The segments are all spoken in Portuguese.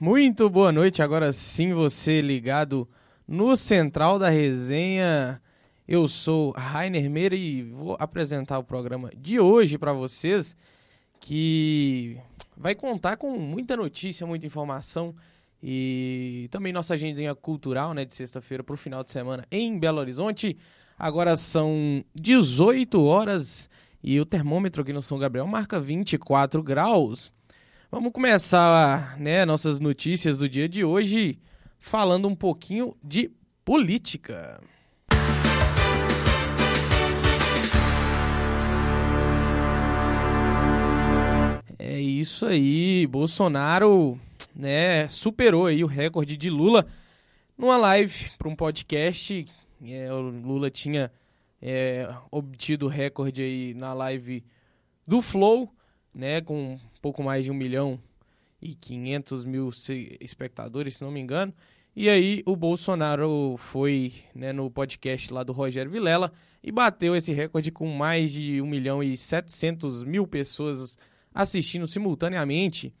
Muito boa noite. Agora sim, você ligado no Central da Resenha. Eu sou Rainer Meira e vou apresentar o programa de hoje para vocês, que vai contar com muita notícia, muita informação e também nossa agendinha cultural, né, de sexta-feira para o final de semana em Belo Horizonte. Agora são 18 horas e o termômetro aqui no São Gabriel marca 24 graus. Vamos começar, né, nossas notícias do dia de hoje falando um pouquinho de política. É isso aí, Bolsonaro, né, superou aí o recorde de Lula numa live para um podcast. É, o Lula tinha é, obtido o recorde aí na live do Flow, né, com pouco mais de um milhão e 500 mil espectadores, se não me engano. E aí o Bolsonaro foi né, no podcast lá do Rogério Vilela e bateu esse recorde com mais de 1 milhão e 700 mil pessoas assistindo simultaneamente.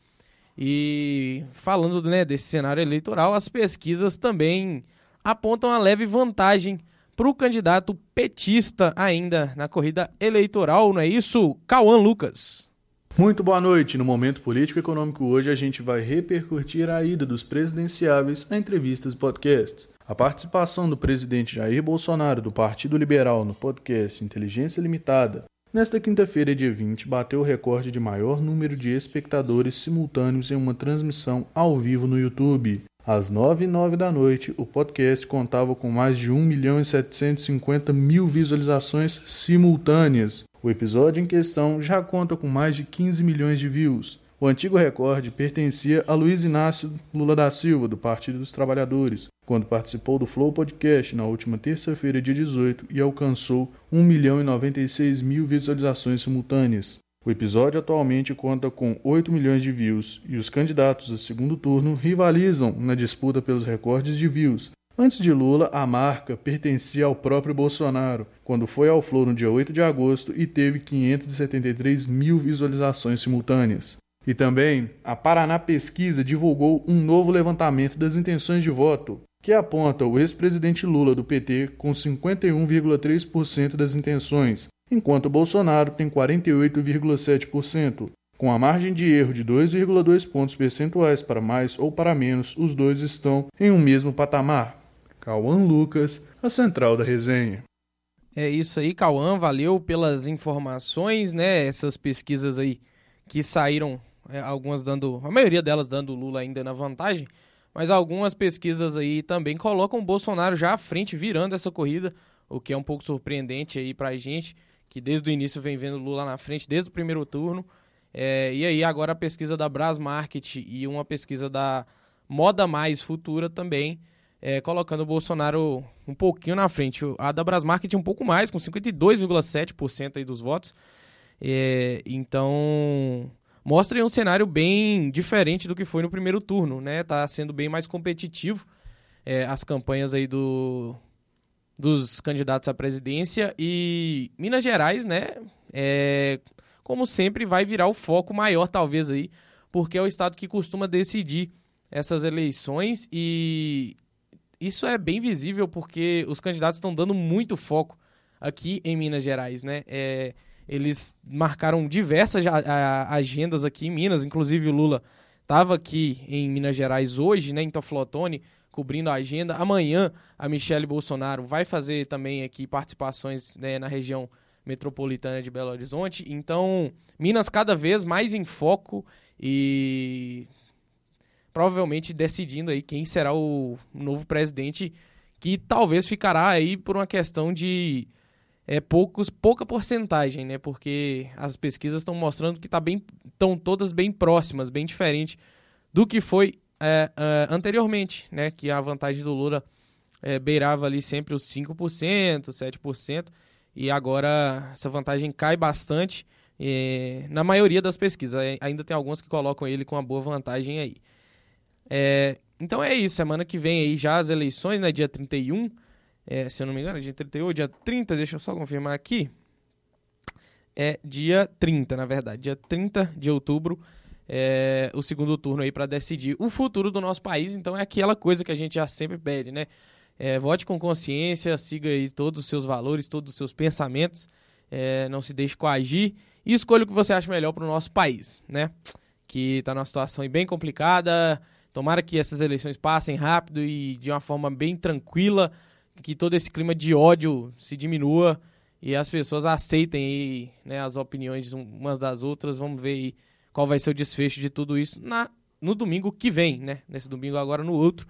E falando né, desse cenário eleitoral, as pesquisas também apontam a leve vantagem para o candidato petista ainda na corrida eleitoral, não é isso? Cauã Lucas. Muito boa noite. No momento político e econômico hoje a gente vai repercutir a ida dos presidenciáveis a entrevistas e podcasts. A participação do presidente Jair Bolsonaro do Partido Liberal no podcast Inteligência Limitada nesta quinta-feira, dia 20, bateu o recorde de maior número de espectadores simultâneos em uma transmissão ao vivo no YouTube. Às 9 e 9 da noite, o podcast contava com mais de 1 milhão e 750 mil visualizações simultâneas. O episódio em questão já conta com mais de 15 milhões de views. O antigo recorde pertencia a Luiz Inácio Lula da Silva, do Partido dos Trabalhadores, quando participou do Flow Podcast na última terça-feira, dia 18, e alcançou 1 milhão e 96 mil visualizações simultâneas. O episódio atualmente conta com 8 milhões de views e os candidatos a segundo turno rivalizam na disputa pelos recordes de views, Antes de Lula, a marca pertencia ao próprio Bolsonaro, quando foi ao Flow no dia 8 de agosto e teve 573 mil visualizações simultâneas. E também, a Paraná Pesquisa divulgou um novo levantamento das intenções de voto, que aponta o ex-presidente Lula do PT com 51,3% das intenções, enquanto Bolsonaro tem 48,7%. Com a margem de erro de 2,2 pontos percentuais para mais ou para menos, os dois estão em um mesmo patamar. Cauã Lucas, a central da resenha. É isso aí, Cauã, valeu pelas informações, né? Essas pesquisas aí que saíram, é, algumas dando, a maioria delas dando Lula ainda na vantagem, mas algumas pesquisas aí também colocam o Bolsonaro já à frente, virando essa corrida, o que é um pouco surpreendente aí pra gente, que desde o início vem vendo Lula na frente, desde o primeiro turno. É, e aí agora a pesquisa da Bras Market e uma pesquisa da Moda Mais Futura também é, colocando o Bolsonaro um pouquinho na frente. A da Brasmarket um pouco mais, com 52,7% aí dos votos. É, então, mostra um cenário bem diferente do que foi no primeiro turno, né? Tá sendo bem mais competitivo é, as campanhas aí do, dos candidatos à presidência e Minas Gerais, né? É, como sempre, vai virar o foco maior, talvez aí, porque é o estado que costuma decidir essas eleições e isso é bem visível porque os candidatos estão dando muito foco aqui em Minas Gerais, né? É, eles marcaram diversas agendas aqui em Minas, inclusive o Lula estava aqui em Minas Gerais hoje, né, em Toflotone, cobrindo a agenda. Amanhã a Michele Bolsonaro vai fazer também aqui participações né, na região metropolitana de Belo Horizonte. Então, Minas cada vez mais em foco e provavelmente decidindo aí quem será o novo presidente, que talvez ficará aí por uma questão de é, poucos, pouca porcentagem, né? Porque as pesquisas estão mostrando que tá bem, estão todas bem próximas, bem diferente do que foi é, é, anteriormente, né? Que a vantagem do Lula é, beirava ali sempre os 5%, 7%, e agora essa vantagem cai bastante na maioria das pesquisas. Ainda tem algumas que colocam ele com uma boa vantagem aí. É, então é isso, semana que vem aí já as eleições, né? Dia 31, é, se eu não me engano, é dia 31, dia 30, deixa eu só confirmar aqui. É dia 30, na verdade, dia 30 de outubro é, o segundo turno aí para decidir o futuro do nosso país. Então é aquela coisa que a gente já sempre pede, né? É, vote com consciência, siga aí todos os seus valores, todos os seus pensamentos, é, não se deixe coagir e escolha o que você acha melhor para o nosso país, né? Que está numa situação bem complicada. Tomara que essas eleições passem rápido e de uma forma bem tranquila, que todo esse clima de ódio se diminua e as pessoas aceitem aí, né, as opiniões umas das outras. Vamos ver aí qual vai ser o desfecho de tudo isso na, no domingo que vem, né? Nesse domingo agora no outro,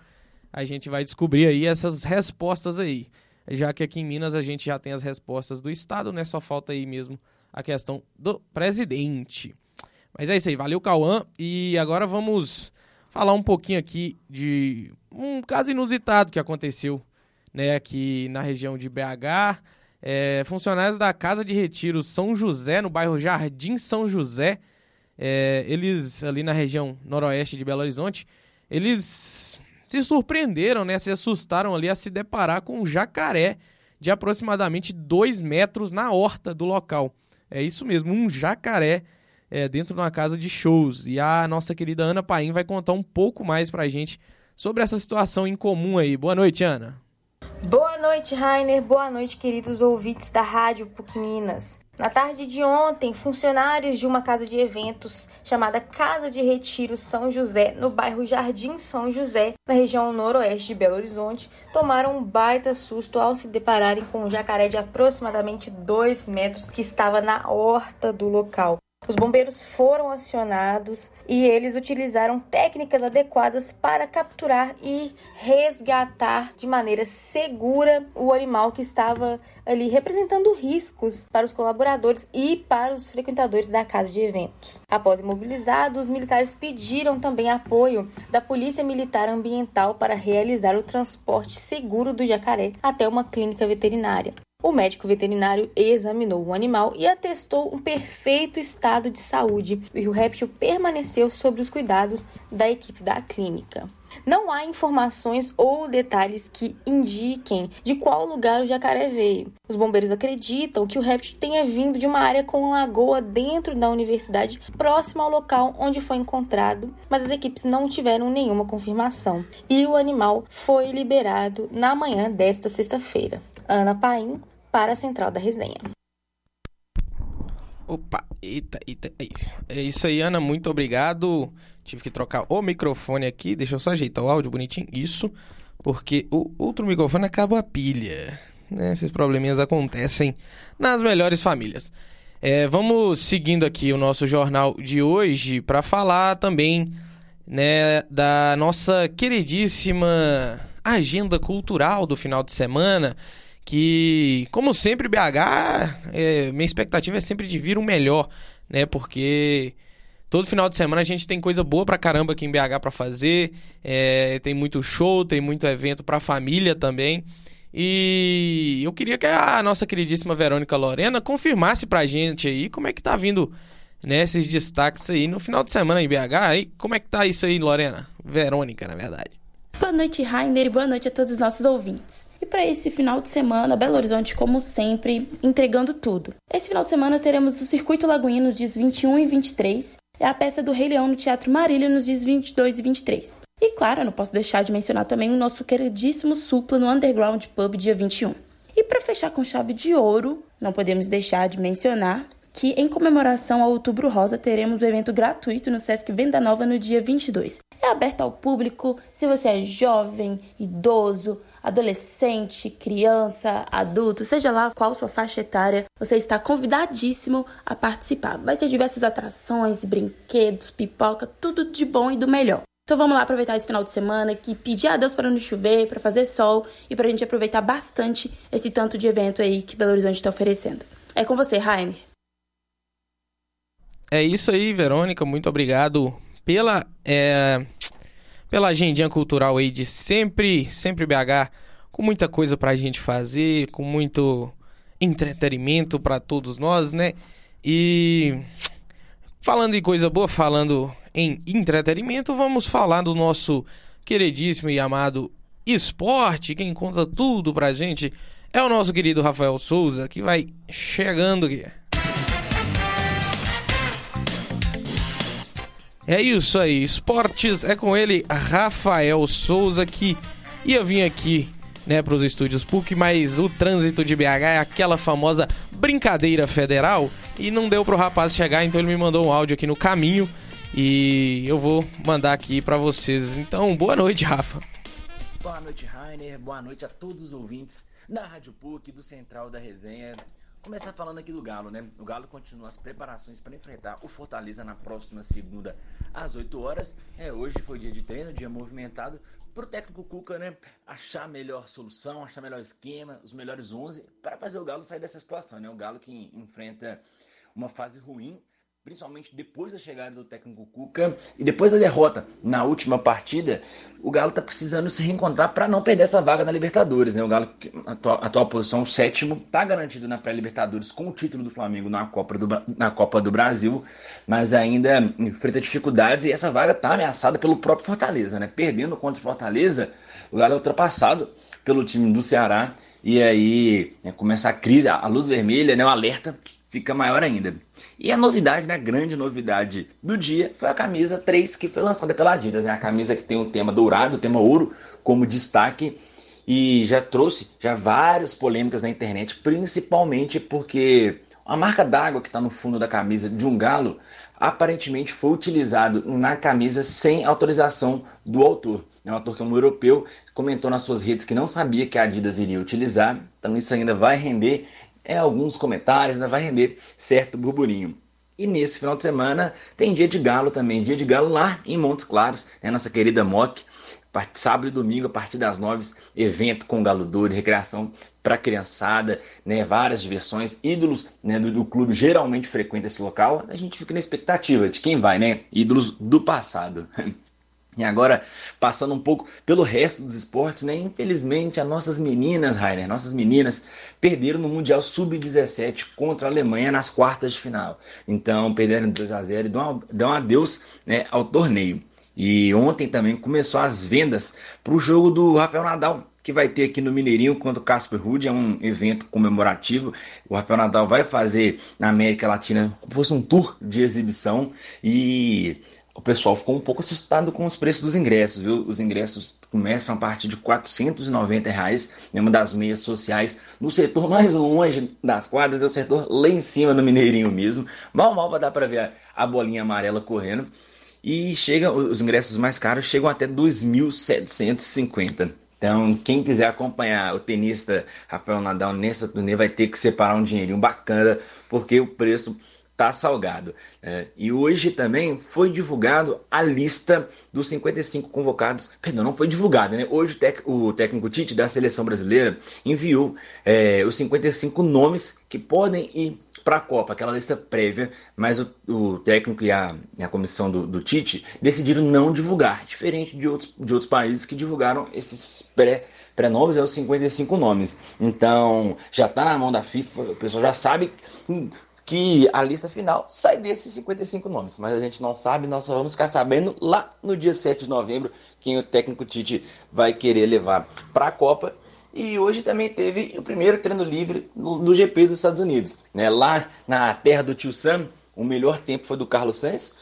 a gente vai descobrir aí essas respostas aí. Já que aqui em Minas a gente já tem as respostas do Estado, né? Só falta aí mesmo a questão do presidente. Mas é isso aí, valeu Cauã. E agora vamos falar um pouquinho aqui de um caso inusitado que aconteceu né, aqui na região de BH. É, funcionários da Casa de Retiro São José, no bairro Jardim São José, é, eles ali na região noroeste de Belo Horizonte, eles se surpreenderam, né, se assustaram ali a se deparar com um jacaré de aproximadamente 2 metros na horta do local. É isso mesmo, um jacaré é, dentro de uma casa de shows. E a nossa querida Ana Paim vai contar um pouco mais pra gente sobre essa situação incomum aí. Boa noite, Ana. Boa noite, Rainer. Boa noite, queridos ouvintes da Rádio PUC Minas. Na tarde de ontem, funcionários de uma casa de eventos chamada Casa de Retiro São José, no bairro Jardim São José, na região noroeste de Belo Horizonte, tomaram um baita susto ao se depararem com um jacaré de aproximadamente 2 metros que estava na horta do local. Os bombeiros foram acionados e eles utilizaram técnicas adequadas para capturar e resgatar de maneira segura o animal que estava ali representando riscos para os colaboradores e para os frequentadores da casa de eventos. Após imobilizados, os militares pediram também apoio da Polícia Militar Ambiental para realizar o transporte seguro do jacaré até uma clínica veterinária. O médico veterinário examinou o animal e atestou um perfeito estado de saúde e o réptil permaneceu sob os cuidados da equipe da clínica. Não há informações ou detalhes que indiquem de qual lugar o jacaré veio. Os bombeiros acreditam que o réptil tenha vindo de uma área com lagoa dentro da universidade, próxima ao local onde foi encontrado, mas as equipes não tiveram nenhuma confirmação. E o animal foi liberado na manhã desta sexta-feira. Ana Paim, para a central da resenha. Opa, eita, eita, é isso aí, Ana, muito obrigado. Tive que trocar o microfone aqui, deixa eu só ajeitar o áudio bonitinho, isso, porque o outro microfone acabou a pilha, né? Esses probleminhas acontecem nas melhores famílias. É, vamos seguindo aqui o nosso jornal de hoje para falar também, né, da nossa queridíssima agenda cultural do final de semana que, como sempre, BH, é, minha expectativa é sempre de vir o melhor, né? Porque todo final de semana a gente tem coisa boa pra caramba aqui em BH para fazer, é, tem muito show, tem muito evento pra família também. E eu queria que a nossa queridíssima Verônica Lorena confirmasse pra gente aí como é que tá vindo né, esses destaques aí no final de semana em BH. Aí, como é que tá isso aí, Lorena? Verônica, na verdade. Boa noite, Rainer, e boa noite a todos os nossos ouvintes. Para esse final de semana, Belo Horizonte, como sempre, entregando tudo. Esse final de semana teremos o Circuito Lagoinha nos dias 21 e 23 e a peça do Rei Leão no Teatro Marília nos dias 22 e 23. E claro, não posso deixar de mencionar também o nosso queridíssimo Supla no Underground Pub dia 21. E para fechar com chave de ouro, não podemos deixar de mencionar que, em comemoração ao Outubro Rosa, teremos o um evento gratuito no Sesc Venda Nova no dia 22. É aberto ao público, se você é jovem, idoso, adolescente, criança, adulto, seja lá qual sua faixa etária, você está convidadíssimo a participar. Vai ter diversas atrações, brinquedos, pipoca, tudo de bom e do melhor. Então vamos lá aproveitar esse final de semana que pedir a Deus para não chover, para fazer sol e para a gente aproveitar bastante esse tanto de evento aí que Belo Horizonte está oferecendo. É com você, Rainer. É isso aí, Verônica. Muito obrigado pela, é, pela agendinha cultural aí de sempre, sempre BH, com muita coisa pra gente fazer, com muito entretenimento para todos nós, né? E falando em coisa boa, falando em entretenimento, vamos falar do nosso queridíssimo e amado esporte. Quem conta tudo pra gente é o nosso querido Rafael Souza, que vai chegando aqui. É isso aí, esportes é com ele, Rafael Souza, que ia vir aqui né, para os estúdios PUC, mas o trânsito de BH é aquela famosa brincadeira federal e não deu para o rapaz chegar, então ele me mandou um áudio aqui no caminho e eu vou mandar aqui para vocês. Então, boa noite, Rafa. Boa noite, Rainer. Boa noite a todos os ouvintes da Rádio PUC, do Central da Resenha. Começar falando aqui do Galo, né? O Galo continua as preparações para enfrentar o Fortaleza na próxima segunda às 8 horas. É, hoje foi dia de treino, dia movimentado, para o técnico Cuca, né, achar a melhor solução, achar melhor esquema, os melhores 11 para fazer o Galo sair dessa situação, né? O Galo que enfrenta uma fase ruim principalmente depois da chegada do técnico Cuca e depois da derrota na última partida, o Galo está precisando se reencontrar para não perder essa vaga na Libertadores. Né? O Galo, atual, atual posição, sétimo, está garantido na pré-Libertadores com o título do Flamengo na Copa do, na Copa do Brasil, mas ainda enfrenta dificuldades e essa vaga está ameaçada pelo próprio Fortaleza. Né? Perdendo contra o Fortaleza, o Galo é ultrapassado pelo time do Ceará e aí né, começa a crise, a luz vermelha, né, o alerta fica maior ainda. E a novidade, né, a grande novidade do dia foi a camisa 3 que foi lançada pela Adidas, né? A camisa que tem o tema dourado, o tema ouro como destaque e já trouxe já várias polêmicas na internet, principalmente porque a marca d'água que está no fundo da camisa de um galo aparentemente foi utilizado na camisa sem autorização do autor. É um autor que é um europeu, comentou nas suas redes que não sabia que a Adidas iria utilizar, então isso ainda vai render é, alguns comentários, ainda vai render certo burburinho. E nesse final de semana tem dia de galo também, dia de galo lá em Montes Claros, né, nossa querida MOC. Sábado e domingo, a partir das nove, evento com galo doido, recreação para criançada, né, várias diversões, ídolos né, do, do, clube geralmente frequenta esse local. A gente fica na expectativa de quem vai, né? Ídolos do passado. E agora, passando um pouco pelo resto dos esportes, né? Infelizmente, as nossas meninas, Rainer, nossas meninas, perderam no Mundial Sub-17 contra a Alemanha nas quartas de final. Então, perderam 2 a 0 e dão, dão adeus né, ao torneio. E ontem também começou as vendas para o jogo do Rafael Nadal, que vai ter aqui no Mineirinho contra o Casper Ruud, é um evento comemorativo. O Rafael Nadal vai fazer na América Latina como fosse um tour de exibição e o pessoal ficou um pouco assustado com os preços dos ingressos, viu? Os ingressos começam a partir de 490 reais, em uma das meias sociais, no setor mais longe das quadras, do setor lá em cima no Mineirinho mesmo. Mal, mal vai dar para ver a bolinha amarela correndo. E chega, os ingressos mais caros chegam até 2.750. Então, quem quiser acompanhar o tenista Rafael Nadal nessa turnê vai ter que separar um dinheirinho bacana, porque o preço tá salgado. É, e hoje também foi divulgado a lista dos 55 convocados. Perdão, não foi divulgado, né? Hoje o, tec, o técnico Tite da seleção brasileira enviou é, os 55 nomes que podem ir para a Copa, aquela lista prévia, mas o, o técnico e a, a comissão do, do, Tite decidiram não divulgar, diferente de outros, de outros países que divulgaram esses pré pré-nomes é os 55 nomes. Então, já está na mão da FIFA, o pessoal já sabe que a lista final sai desses 55 nomes, mas a gente não sabe, nós só vamos ficar sabendo lá no dia 7 de novembro quem o técnico Tite vai querer levar para a Copa. E hoje também teve o primeiro treino livre no GP dos Estados Unidos. Né? Lá na terra do tio Sam, o melhor tempo foi do Carlos Sainz,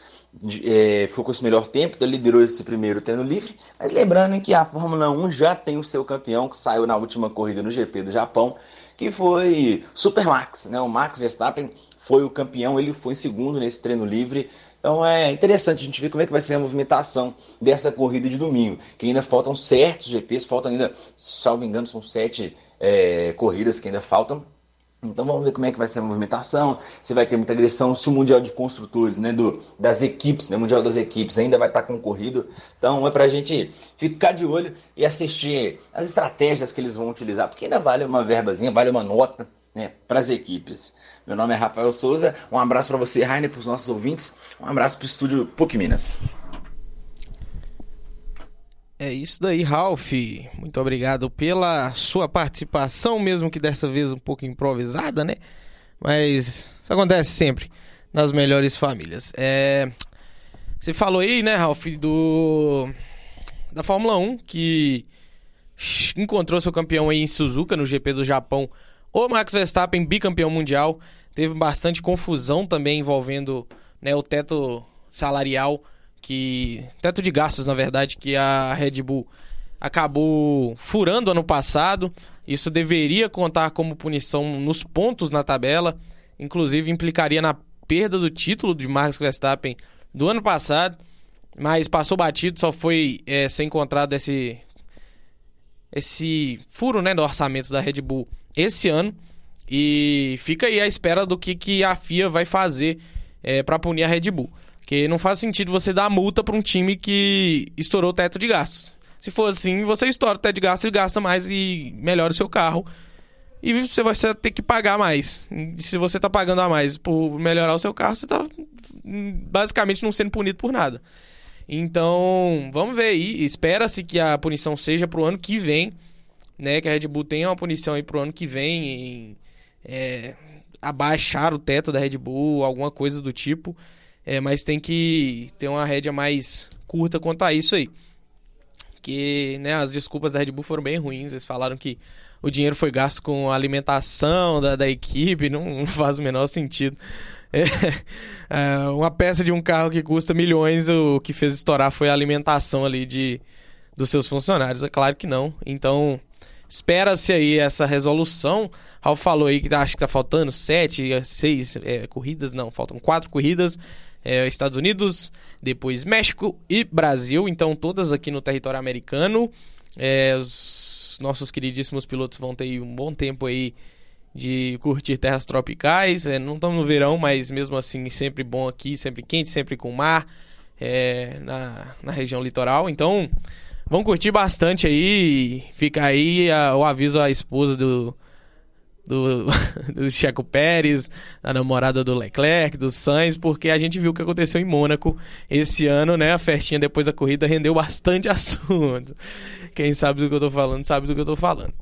é, ficou com esse melhor tempo, então liderou esse primeiro treino livre. Mas lembrando que a Fórmula 1 já tem o seu campeão, que saiu na última corrida no GP do Japão, que foi Super Max, né? o Max Verstappen foi o campeão, ele foi em segundo nesse treino livre. Então é interessante a gente ver como é que vai ser a movimentação dessa corrida de domingo. Que ainda faltam certos GPs, faltam ainda, salvo engano, são sete é, corridas que ainda faltam. Então vamos ver como é que vai ser a movimentação, se vai ter muita agressão, se o Mundial de Construtores, né, do, das equipes, né, Mundial das equipes ainda vai estar concorrido. Então é para a gente ficar de olho e assistir as estratégias que eles vão utilizar, porque ainda vale uma verbazinha, vale uma nota né, para as equipes. Meu nome é Rafael Souza, um abraço para você, Rainer, para os nossos ouvintes, um abraço para o estúdio PUC Minas. É isso daí, Ralph. Muito obrigado pela sua participação, mesmo que dessa vez um pouco improvisada, né? Mas isso acontece sempre nas melhores famílias. É... Você falou aí, né, Ralph, do da Fórmula 1 que encontrou seu campeão aí em Suzuka no GP do Japão, o Max Verstappen, bicampeão mundial. Teve bastante confusão também envolvendo né, o teto salarial que teto de gastos, na verdade, que a Red Bull acabou furando ano passado. Isso deveria contar como punição nos pontos na tabela, inclusive implicaria na perda do título de Max Verstappen do ano passado, mas passou batido, só foi é, ser encontrado esse esse furo né, do orçamento da Red Bull esse ano. E fica aí à espera do que, que a FIA vai fazer é, para punir a Red Bull. Porque não faz sentido você dar multa para um time que estourou o teto de gastos. Se for assim, você estoura o teto de gastos e gasta mais e melhora o seu carro. E você vai ter que pagar mais. E se você está pagando a mais por melhorar o seu carro, você está basicamente não sendo punido por nada. Então, vamos ver aí. Espera-se que a punição seja para o ano que vem. Né, que a Red Bull tenha uma punição aí pro ano que vem em é, abaixar o teto da Red Bull, alguma coisa do tipo. É, mas tem que ter uma rédea mais curta quanto a isso aí. Que né, as desculpas da Red Bull foram bem ruins. Eles falaram que o dinheiro foi gasto com a alimentação da, da equipe, não, não faz o menor sentido. É, é, uma peça de um carro que custa milhões, o que fez estourar foi a alimentação ali de, dos seus funcionários. É claro que não. Então, espera-se aí essa resolução. Ralf falou aí que acho que tá faltando sete, seis é, corridas, não, faltam quatro corridas. É, Estados Unidos, depois México e Brasil, então todas aqui no território americano. É, os nossos queridíssimos pilotos vão ter um bom tempo aí de curtir terras tropicais. É, não estamos no verão, mas mesmo assim sempre bom aqui, sempre quente, sempre com mar é, na, na região litoral. Então vão curtir bastante aí. Fica aí a, o aviso à esposa do, do, do Checo Pérez, a namorada do Leclerc, do Sainz, porque a gente viu o que aconteceu em Mônaco esse ano, né? A festinha depois da corrida rendeu bastante assunto. Quem sabe do que eu tô falando, sabe do que eu tô falando.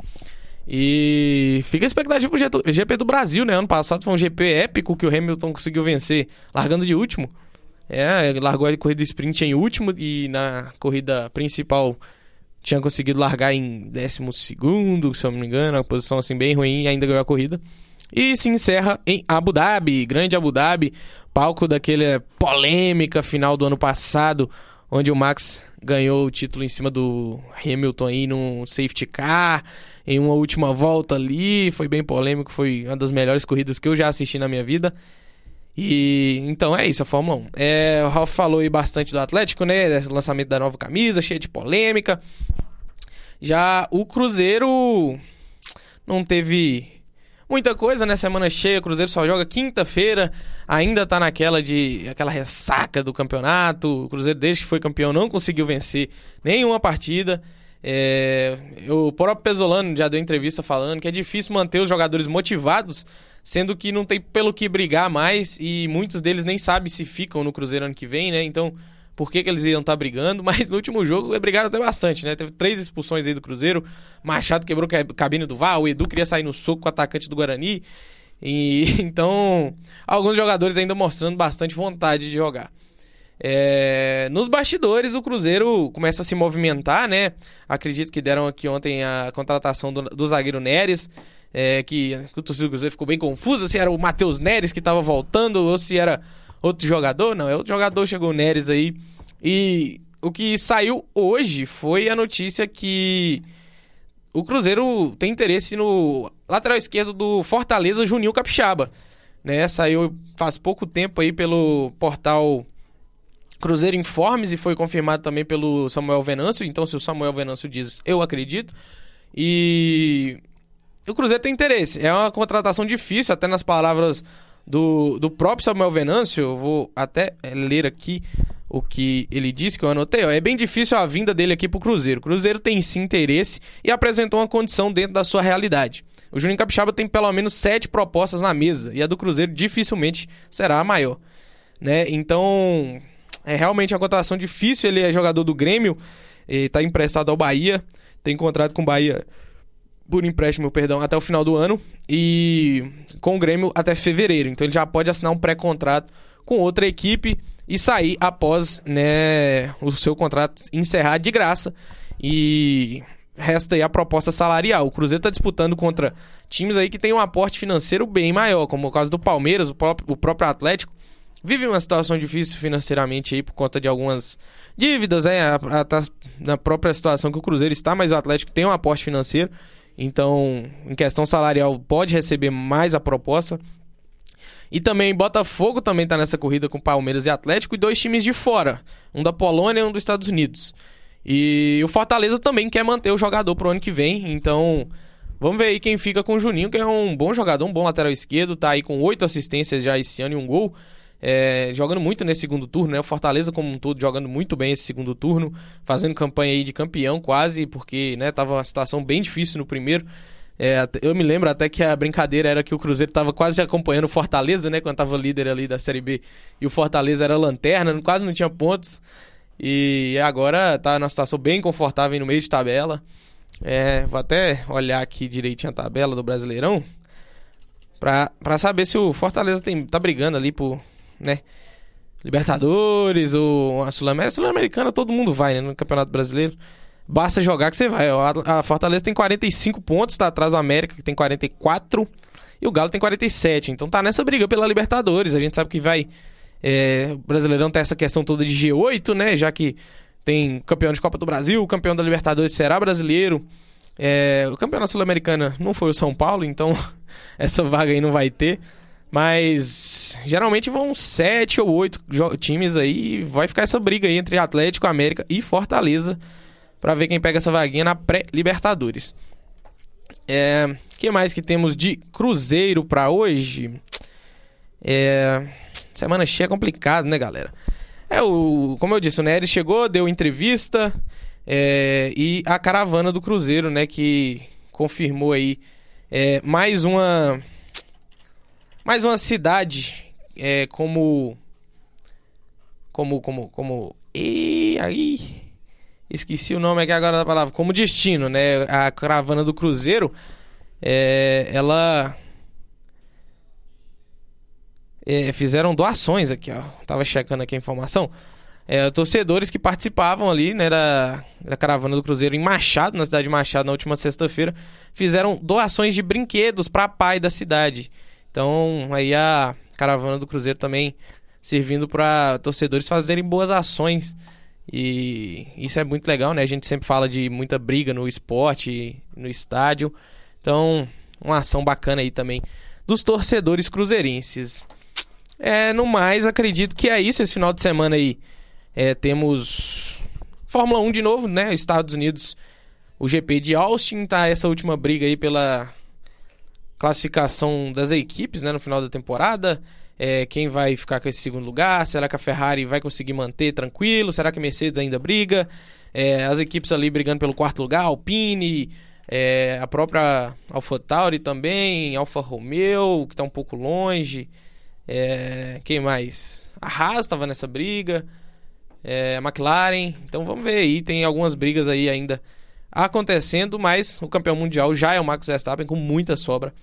E fica a expectativa pro GP do Brasil, né? Ano passado foi um GP épico que o Hamilton conseguiu vencer, largando de último. É, largou a corrida sprint em último e na corrida principal tinha conseguido largar em 12, se eu não me engano, uma posição assim bem ruim e ainda ganhou a corrida. E se encerra em Abu Dhabi, grande Abu Dhabi, palco daquele polêmica final do ano passado, onde o Max ganhou o título em cima do Hamilton aí num safety car, em uma última volta ali, foi bem polêmico, foi uma das melhores corridas que eu já assisti na minha vida. E então é isso, a Fórmula 1. É, o Ralf falou aí bastante do Atlético, né? Lançamento da nova camisa, cheia de polêmica. Já o Cruzeiro não teve muita coisa, né? Semana cheia, o Cruzeiro só joga quinta-feira, ainda tá naquela de aquela ressaca do campeonato. O Cruzeiro, desde que foi campeão, não conseguiu vencer nenhuma partida. É, o próprio Pesolano já deu entrevista falando que é difícil manter os jogadores motivados sendo que não tem pelo que brigar mais e muitos deles nem sabem se ficam no Cruzeiro ano que vem, né? Então, por que, que eles iam estar tá brigando? Mas no último jogo brigaram até bastante, né? Teve três expulsões aí do Cruzeiro, Machado quebrou a cabine do VAR, o Edu queria sair no soco com o atacante do Guarani. E então, alguns jogadores ainda mostrando bastante vontade de jogar. É, nos bastidores, o Cruzeiro começa a se movimentar, né? Acredito que deram aqui ontem a contratação do, do zagueiro Neres é, que o torcedor do Cruzeiro ficou bem confuso se era o Matheus Neres que estava voltando ou se era outro jogador. Não, é outro jogador, chegou o Neres aí. E o que saiu hoje foi a notícia que o Cruzeiro tem interesse no lateral esquerdo do Fortaleza, Juninho Capixaba. Né? Saiu faz pouco tempo aí pelo portal Cruzeiro Informes e foi confirmado também pelo Samuel Venâncio. Então, se o Samuel Venâncio diz, eu acredito. E o Cruzeiro tem interesse. É uma contratação difícil, até nas palavras do, do próprio Samuel Venâncio. Eu vou até eh, ler aqui o que ele disse, que eu anotei. Ó. É bem difícil a vinda dele aqui pro Cruzeiro. O Cruzeiro tem sim interesse e apresentou uma condição dentro da sua realidade. O Juninho Capixaba tem pelo menos sete propostas na mesa e a do Cruzeiro dificilmente será a maior. Né? Então, é realmente uma contratação difícil. Ele é jogador do Grêmio, está emprestado ao Bahia, tem contrato com o Bahia por empréstimo, perdão, até o final do ano e com o Grêmio até fevereiro. Então ele já pode assinar um pré-contrato com outra equipe e sair após né, o seu contrato encerrar de graça. E resta aí a proposta salarial. O Cruzeiro está disputando contra times aí que tem um aporte financeiro bem maior, como o caso do Palmeiras, o próprio, o próprio Atlético. vive uma situação difícil financeiramente aí por conta de algumas dívidas, é, a, a, tá na própria situação que o Cruzeiro está, mas o Atlético tem um aporte financeiro, então em questão salarial pode receber mais a proposta. E também Botafogo também está nessa corrida com Palmeiras e Atlético e dois times de fora, um da Polônia e um dos Estados Unidos. E o Fortaleza também quer manter o jogador pro ano que vem, então vamos ver aí quem fica com o Juninho, que é um bom jogador, um bom lateral esquerdo, tá aí com oito assistências já esse ano e um gol. É, jogando muito nesse segundo turno, né? O Fortaleza como um todo jogando muito bem esse segundo turno, fazendo campanha aí de campeão quase, porque, né, tava uma situação bem difícil no primeiro. É, eu me lembro até que a brincadeira era que o Cruzeiro estava quase acompanhando o Fortaleza, né? Quando estava líder ali da Série B. E o Fortaleza era lanterna, quase não tinha pontos. E agora está numa situação bem confortável no meio de tabela. É, vou até olhar aqui direitinho a tabela do Brasileirão. para saber se o Fortaleza tem, tá brigando ali por, né? Libertadores ou a Sul-Americana. Sul-Americana todo mundo vai, né? No Campeonato Brasileiro. Basta jogar que você vai. A Fortaleza tem 45 pontos, tá atrás do América, que tem 44. E o Galo tem 47. Então tá nessa briga pela Libertadores. A gente sabe que vai. É, o Brasileirão tem essa questão toda de G8, né? Já que tem campeão de Copa do Brasil, o campeão da Libertadores será brasileiro. É, o campeão da Sul-Americana não foi o São Paulo, então essa vaga aí não vai ter. Mas geralmente vão sete ou oito times aí. Vai ficar essa briga aí entre Atlético, América e Fortaleza para ver quem pega essa vaguinha na pré-Libertadores. É, que mais que temos de Cruzeiro para hoje? É, semana cheia é complicado, né, galera? É o, como eu disse, o Neres chegou, deu entrevista é, e a caravana do Cruzeiro, né, que confirmou aí é, mais uma mais uma cidade é, como como como como e aí esqueci o nome aqui agora da palavra, como destino, né? A caravana do Cruzeiro, é, ela é, fizeram doações aqui, ó. Tava checando aqui a informação. É, torcedores que participavam ali, né, da, da caravana do Cruzeiro em Machado, na cidade de Machado, na última sexta-feira, fizeram doações de brinquedos para a pai da cidade. Então, aí a caravana do Cruzeiro também servindo para torcedores fazerem boas ações e isso é muito legal, né? A gente sempre fala de muita briga no esporte, no estádio. Então, uma ação bacana aí também dos torcedores cruzeirenses. É, no mais, acredito que é isso. Esse final de semana aí é, temos Fórmula 1 de novo, né? Estados Unidos, o GP de Austin, tá essa última briga aí pela classificação das equipes, né? No final da temporada é, quem vai ficar com esse segundo lugar? Será que a Ferrari vai conseguir manter tranquilo? Será que a Mercedes ainda briga? É, as equipes ali brigando pelo quarto lugar, Alpine, é, a própria AlphaTauri também, Alfa Romeo, que está um pouco longe. É, quem mais? A Haas estava nessa briga. É, a McLaren. Então vamos ver aí. Tem algumas brigas aí ainda acontecendo, mas o campeão mundial já é o Max Verstappen com muita sobra.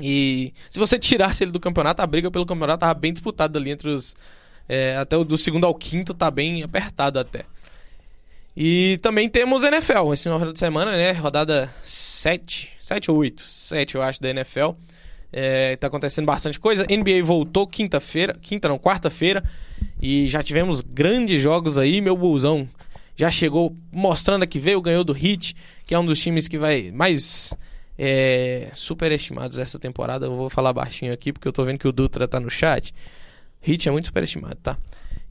E se você tirasse ele do campeonato, a briga pelo campeonato tava bem disputada ali entre os. É, até o do segundo ao quinto tá bem apertado até. E também temos NFL, esse final de semana, né? Rodada 7, 7 ou 8, 7 eu acho da NFL. É, tá acontecendo bastante coisa. NBA voltou quinta-feira, quinta não, quarta-feira. E já tivemos grandes jogos aí, meu busão já chegou mostrando que veio, ganhou do Heat, que é um dos times que vai mais é, superestimados essa temporada. Eu vou falar baixinho aqui porque eu tô vendo que o Dutra tá no chat. Hit é muito superestimado, tá?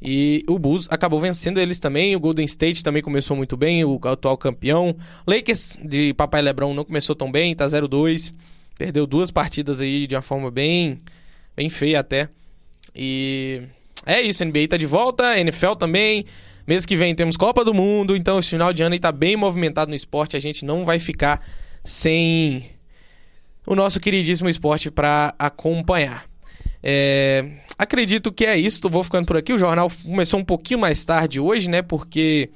E o Bulls acabou vencendo eles também. O Golden State também começou muito bem, o atual campeão. Lakers de Papai Lebron não começou tão bem, tá 0-2. Perdeu duas partidas aí de uma forma bem, bem feia até. E é isso, NBA tá de volta, NFL também. Mês que vem temos Copa do Mundo, então esse final de ano aí tá bem movimentado no esporte. A gente não vai ficar sem o nosso queridíssimo esporte para acompanhar. É, acredito que é isso, vou ficando por aqui. O jornal começou um pouquinho mais tarde hoje, né? Porque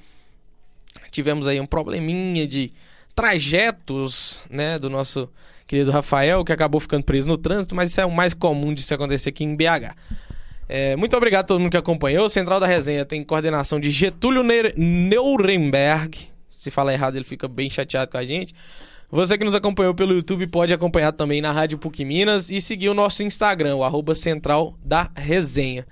tivemos aí um probleminha de trajetos, né? Do nosso querido Rafael, que acabou ficando preso no trânsito, mas isso é o mais comum de se acontecer aqui em BH. É, muito obrigado a todo mundo que acompanhou. Central da Resenha tem coordenação de Getúlio Nuremberg. Se falar errado, ele fica bem chateado com a gente. Você que nos acompanhou pelo YouTube pode acompanhar também na Rádio PUC Minas e seguir o nosso Instagram, o arroba central da resenha.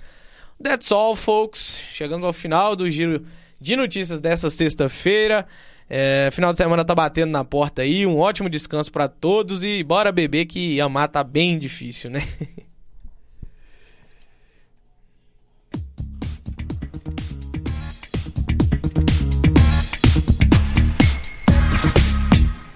That's all, folks. Chegando ao final do giro de notícias dessa sexta-feira. É, final de semana tá batendo na porta aí. Um ótimo descanso para todos e bora beber que amar tá bem difícil, né?